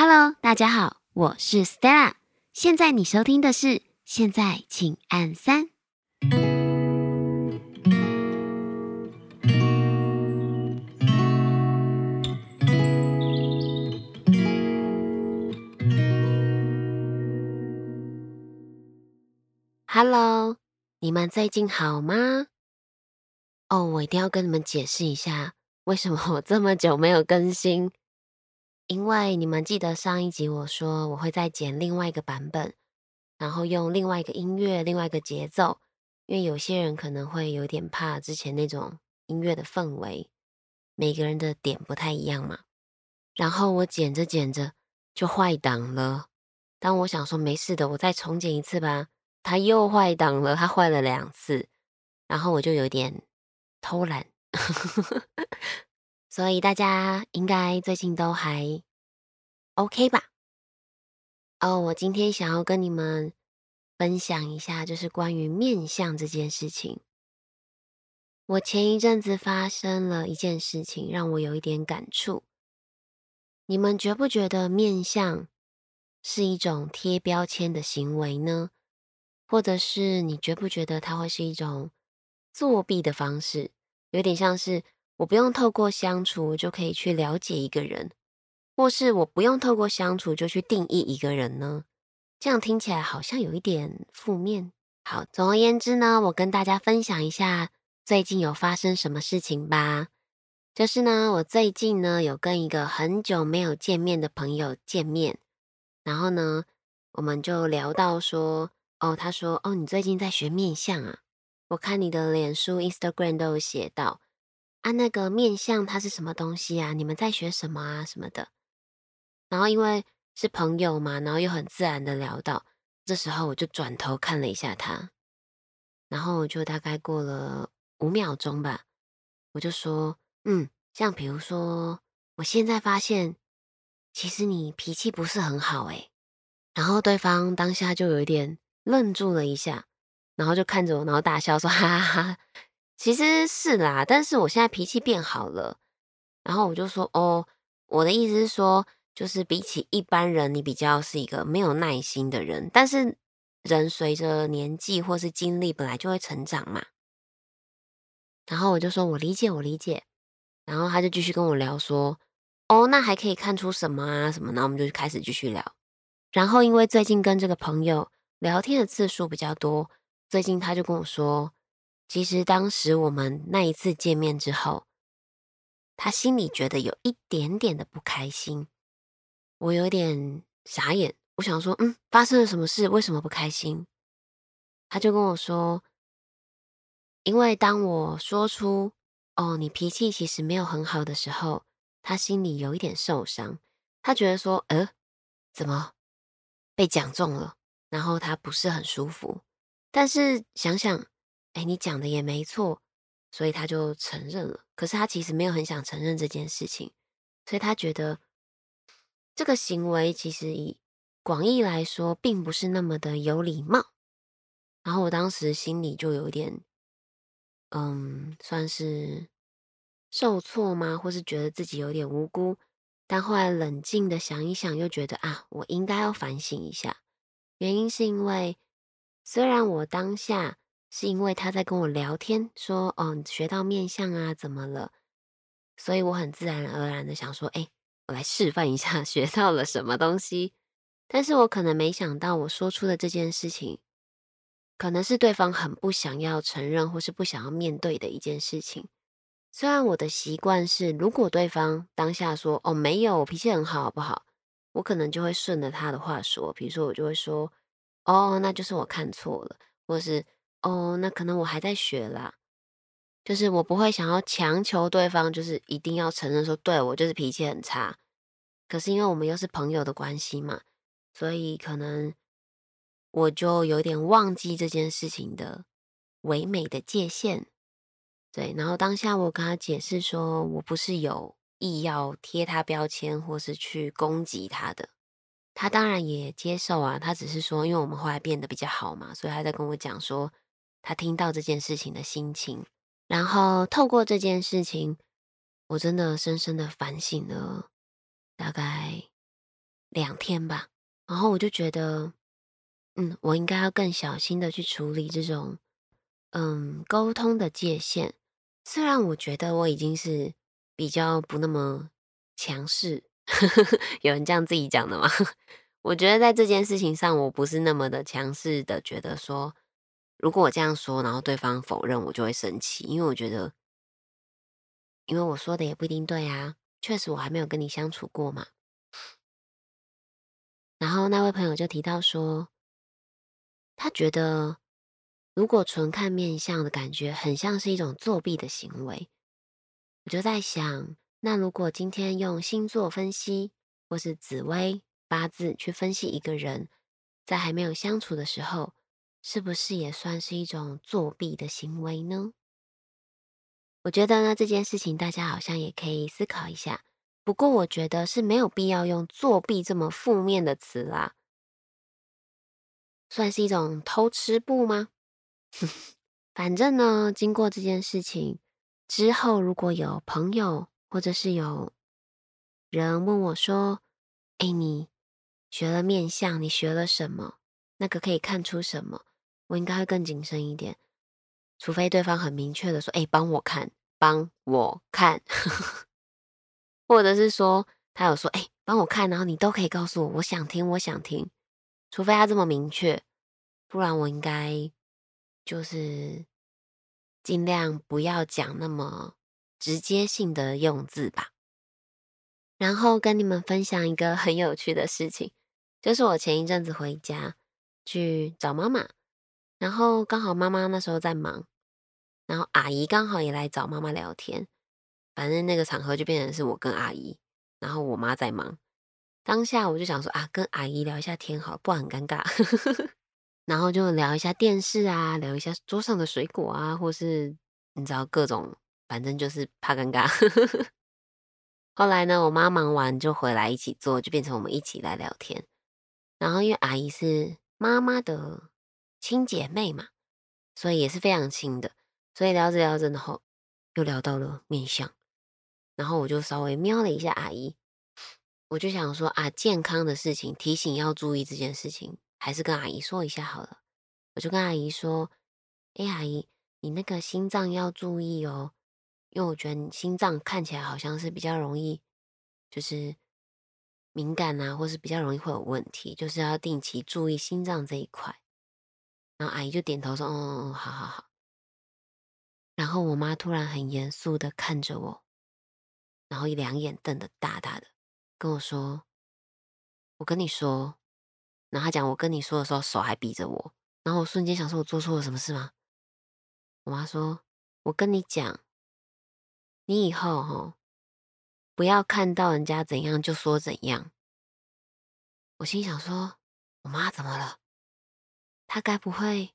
Hello，大家好，我是 Stella。现在你收听的是，现在请按三。Hello，你们最近好吗？哦，我一定要跟你们解释一下，为什么我这么久没有更新。因为你们记得上一集我说我会再剪另外一个版本，然后用另外一个音乐、另外一个节奏，因为有些人可能会有点怕之前那种音乐的氛围，每个人的点不太一样嘛。然后我剪着剪着就坏档了。当我想说没事的，我再重剪一次吧，它又坏档了，它坏了两次，然后我就有点偷懒。所以大家应该最近都还 OK 吧？哦，我今天想要跟你们分享一下，就是关于面相这件事情。我前一阵子发生了一件事情，让我有一点感触。你们觉不觉得面相是一种贴标签的行为呢？或者是你觉不觉得它会是一种作弊的方式？有点像是。我不用透过相处就可以去了解一个人，或是我不用透过相处就去定义一个人呢？这样听起来好像有一点负面。好，总而言之呢，我跟大家分享一下最近有发生什么事情吧。就是呢，我最近呢有跟一个很久没有见面的朋友见面，然后呢，我们就聊到说，哦，他说，哦，你最近在学面相啊？我看你的脸书、Instagram 都有写到。啊，那个面相它是什么东西啊？你们在学什么啊？什么的。然后因为是朋友嘛，然后又很自然的聊到，这时候我就转头看了一下他，然后我就大概过了五秒钟吧，我就说，嗯，像比如说，我现在发现，其实你脾气不是很好诶。然后对方当下就有一点愣住了一下，然后就看着我，然后大笑说，哈哈哈。其实是啦，但是我现在脾气变好了，然后我就说哦，我的意思是说，就是比起一般人，你比较是一个没有耐心的人，但是人随着年纪或是经历本来就会成长嘛。然后我就说我理解，我理解，然后他就继续跟我聊说，哦，那还可以看出什么啊什么？然后我们就开始继续聊。然后因为最近跟这个朋友聊天的次数比较多，最近他就跟我说。其实当时我们那一次见面之后，他心里觉得有一点点的不开心，我有点傻眼。我想说，嗯，发生了什么事？为什么不开心？他就跟我说，因为当我说出“哦，你脾气其实没有很好的时候”，他心里有一点受伤。他觉得说，呃，怎么被讲中了？然后他不是很舒服。但是想想。哎，你讲的也没错，所以他就承认了。可是他其实没有很想承认这件事情，所以他觉得这个行为其实以广义来说，并不是那么的有礼貌。然后我当时心里就有点，嗯，算是受挫吗？或是觉得自己有点无辜？但后来冷静的想一想，又觉得啊，我应该要反省一下。原因是因为虽然我当下。是因为他在跟我聊天，说：“哦，学到面相啊，怎么了？”所以我很自然而然的想说：“哎，我来示范一下 学到了什么东西。”但是我可能没想到，我说出的这件事情，可能是对方很不想要承认或是不想要面对的一件事情。虽然我的习惯是，如果对方当下说：“哦，没有，我脾气很好，好不好？”我可能就会顺着他的话说，比如说我就会说：“哦，那就是我看错了，或是。”哦，那可能我还在学啦，就是我不会想要强求对方，就是一定要承认说，对，我就是脾气很差。可是因为我们又是朋友的关系嘛，所以可能我就有点忘记这件事情的唯美的界限。对，然后当下我跟他解释说，我不是有意要贴他标签或是去攻击他的。他当然也接受啊，他只是说，因为我们后来变得比较好嘛，所以他在跟我讲说。他听到这件事情的心情，然后透过这件事情，我真的深深的反省了大概两天吧，然后我就觉得，嗯，我应该要更小心的去处理这种，嗯，沟通的界限。虽然我觉得我已经是比较不那么强势，有人这样自己讲的吗？我觉得在这件事情上，我不是那么的强势的，觉得说，如果我这样说，然后对方否认，我就会生气，因为我觉得，因为我说的也不一定对啊，确实我还没有跟你相处过嘛。然后那位朋友就提到说，他觉得如果纯看面相的感觉，很像是一种作弊的行为。我就在想，那如果今天用星座分析，或是紫微八字去分析一个人，在还没有相处的时候，是不是也算是一种作弊的行为呢？我觉得呢，这件事情大家好像也可以思考一下。不过我觉得是没有必要用作弊这么负面的词啦，算是一种偷吃布吗？反正呢，经过这件事情之后，如果有朋友或者是有人问我说：“哎，你学了面相，你学了什么？那个可以看出什么？”我应该会更谨慎一点，除非对方很明确的说：“哎，帮我看。”帮我看，或者是说他有说，哎，帮我看，然后你都可以告诉我，我想听，我想听。除非他这么明确，不然我应该就是尽量不要讲那么直接性的用字吧。然后跟你们分享一个很有趣的事情，就是我前一阵子回家去找妈妈，然后刚好妈妈那时候在忙。然后阿姨刚好也来找妈妈聊天，反正那个场合就变成是我跟阿姨，然后我妈在忙。当下我就想说啊，跟阿姨聊一下天好，不然很尴尬。然后就聊一下电视啊，聊一下桌上的水果啊，或是你知道各种，反正就是怕尴尬。后来呢，我妈忙完就回来一起做，就变成我们一起来聊天。然后因为阿姨是妈妈的亲姐妹嘛，所以也是非常亲的。所以聊着聊着，然后又聊到了面相，然后我就稍微瞄了一下阿姨，我就想说啊，健康的事情提醒要注意这件事情，还是跟阿姨说一下好了。我就跟阿姨说：“哎，阿姨，你那个心脏要注意哦，因为我觉得你心脏看起来好像是比较容易，就是敏感啊，或是比较容易会有问题，就是要定期注意心脏这一块。”然后阿姨就点头说：“嗯嗯嗯，好好好。”然后我妈突然很严肃的看着我，然后一两眼瞪得大大的，跟我说：“我跟你说。”然后她讲我跟你说的时候，手还比着我。然后我瞬间想说：“我做错了什么事吗？”我妈说：“我跟你讲，你以后哈，不要看到人家怎样就说怎样。”我心想说：“我妈怎么了？她该不会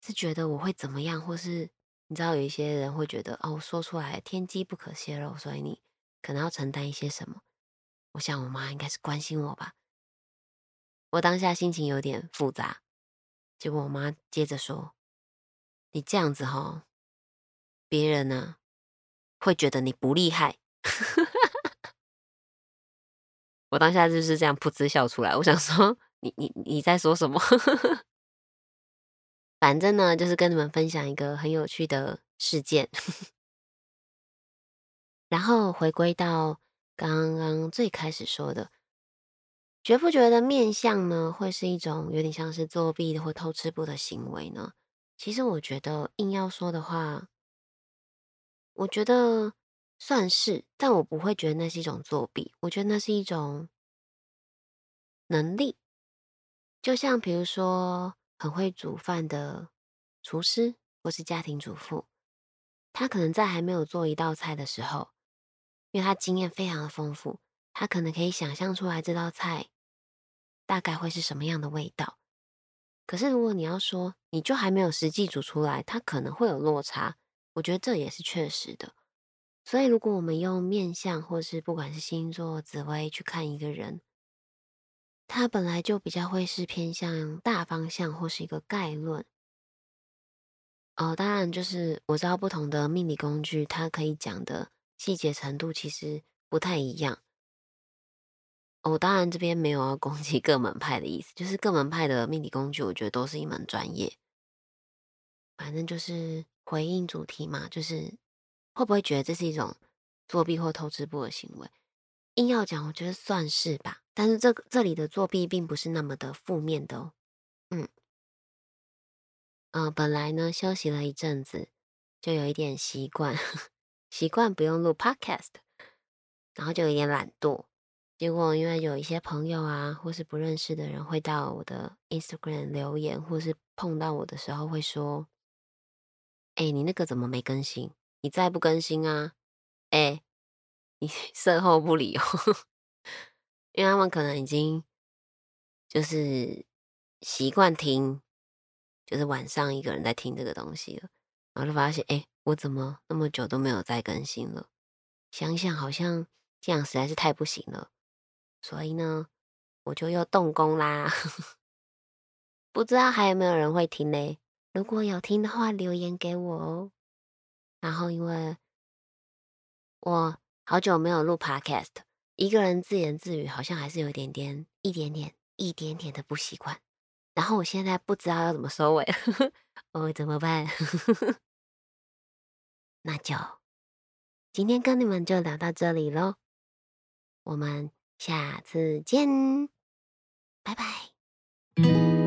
是觉得我会怎么样，或是？”你知道有一些人会觉得哦，说出来天机不可泄露，所以你可能要承担一些什么。我想我妈应该是关心我吧。我当下心情有点复杂，结果我妈接着说：“你这样子哈，别人呢会觉得你不厉害。” 我当下就是这样噗嗤笑出来。我想说，你你你在说什么？反正呢，就是跟你们分享一个很有趣的事件，然后回归到刚刚最开始说的，觉不觉得面相呢会是一种有点像是作弊的或偷吃布的行为呢？其实我觉得硬要说的话，我觉得算是，但我不会觉得那是一种作弊，我觉得那是一种能力，就像比如说。很会煮饭的厨师或是家庭主妇，他可能在还没有做一道菜的时候，因为他经验非常的丰富，他可能可以想象出来这道菜大概会是什么样的味道。可是如果你要说，你就还没有实际煮出来，他可能会有落差。我觉得这也是确实的。所以如果我们用面相或是不管是星座、紫微去看一个人，他本来就比较会是偏向大方向或是一个概论哦，当然就是我知道不同的命理工具，它可以讲的细节程度其实不太一样。我、哦、当然这边没有要攻击各门派的意思，就是各门派的命理工具，我觉得都是一门专业。反正就是回应主题嘛，就是会不会觉得这是一种作弊或偷吃步的行为？硬要讲，我觉得算是吧。但是这这里的作弊并不是那么的负面的哦。嗯，呃，本来呢休息了一阵子，就有一点习惯，习惯不用录 podcast，然后就有点懒惰。结果，因为有一些朋友啊，或是不认识的人会到我的 Instagram 留言，或是碰到我的时候会说：“哎、你那个怎么没更新？你再不更新啊？哎、你 售后不理哦。”因为他们可能已经就是习惯听，就是晚上一个人在听这个东西了，然后就发现：“哎、我怎么那么久都没有再更新了？”想想好像这样实在是太不行了。所以呢，我就又动工啦。不知道还有没有人会听呢？如果有听的话，留言给我哦。然后，因为我好久没有录 Podcast，一个人自言自语，好像还是有点点、一点点、一点点的不习惯。然后，我现在不知道要怎么收尾，我，怎么办？那就今天跟你们就聊到这里喽，我们。下次见，拜拜。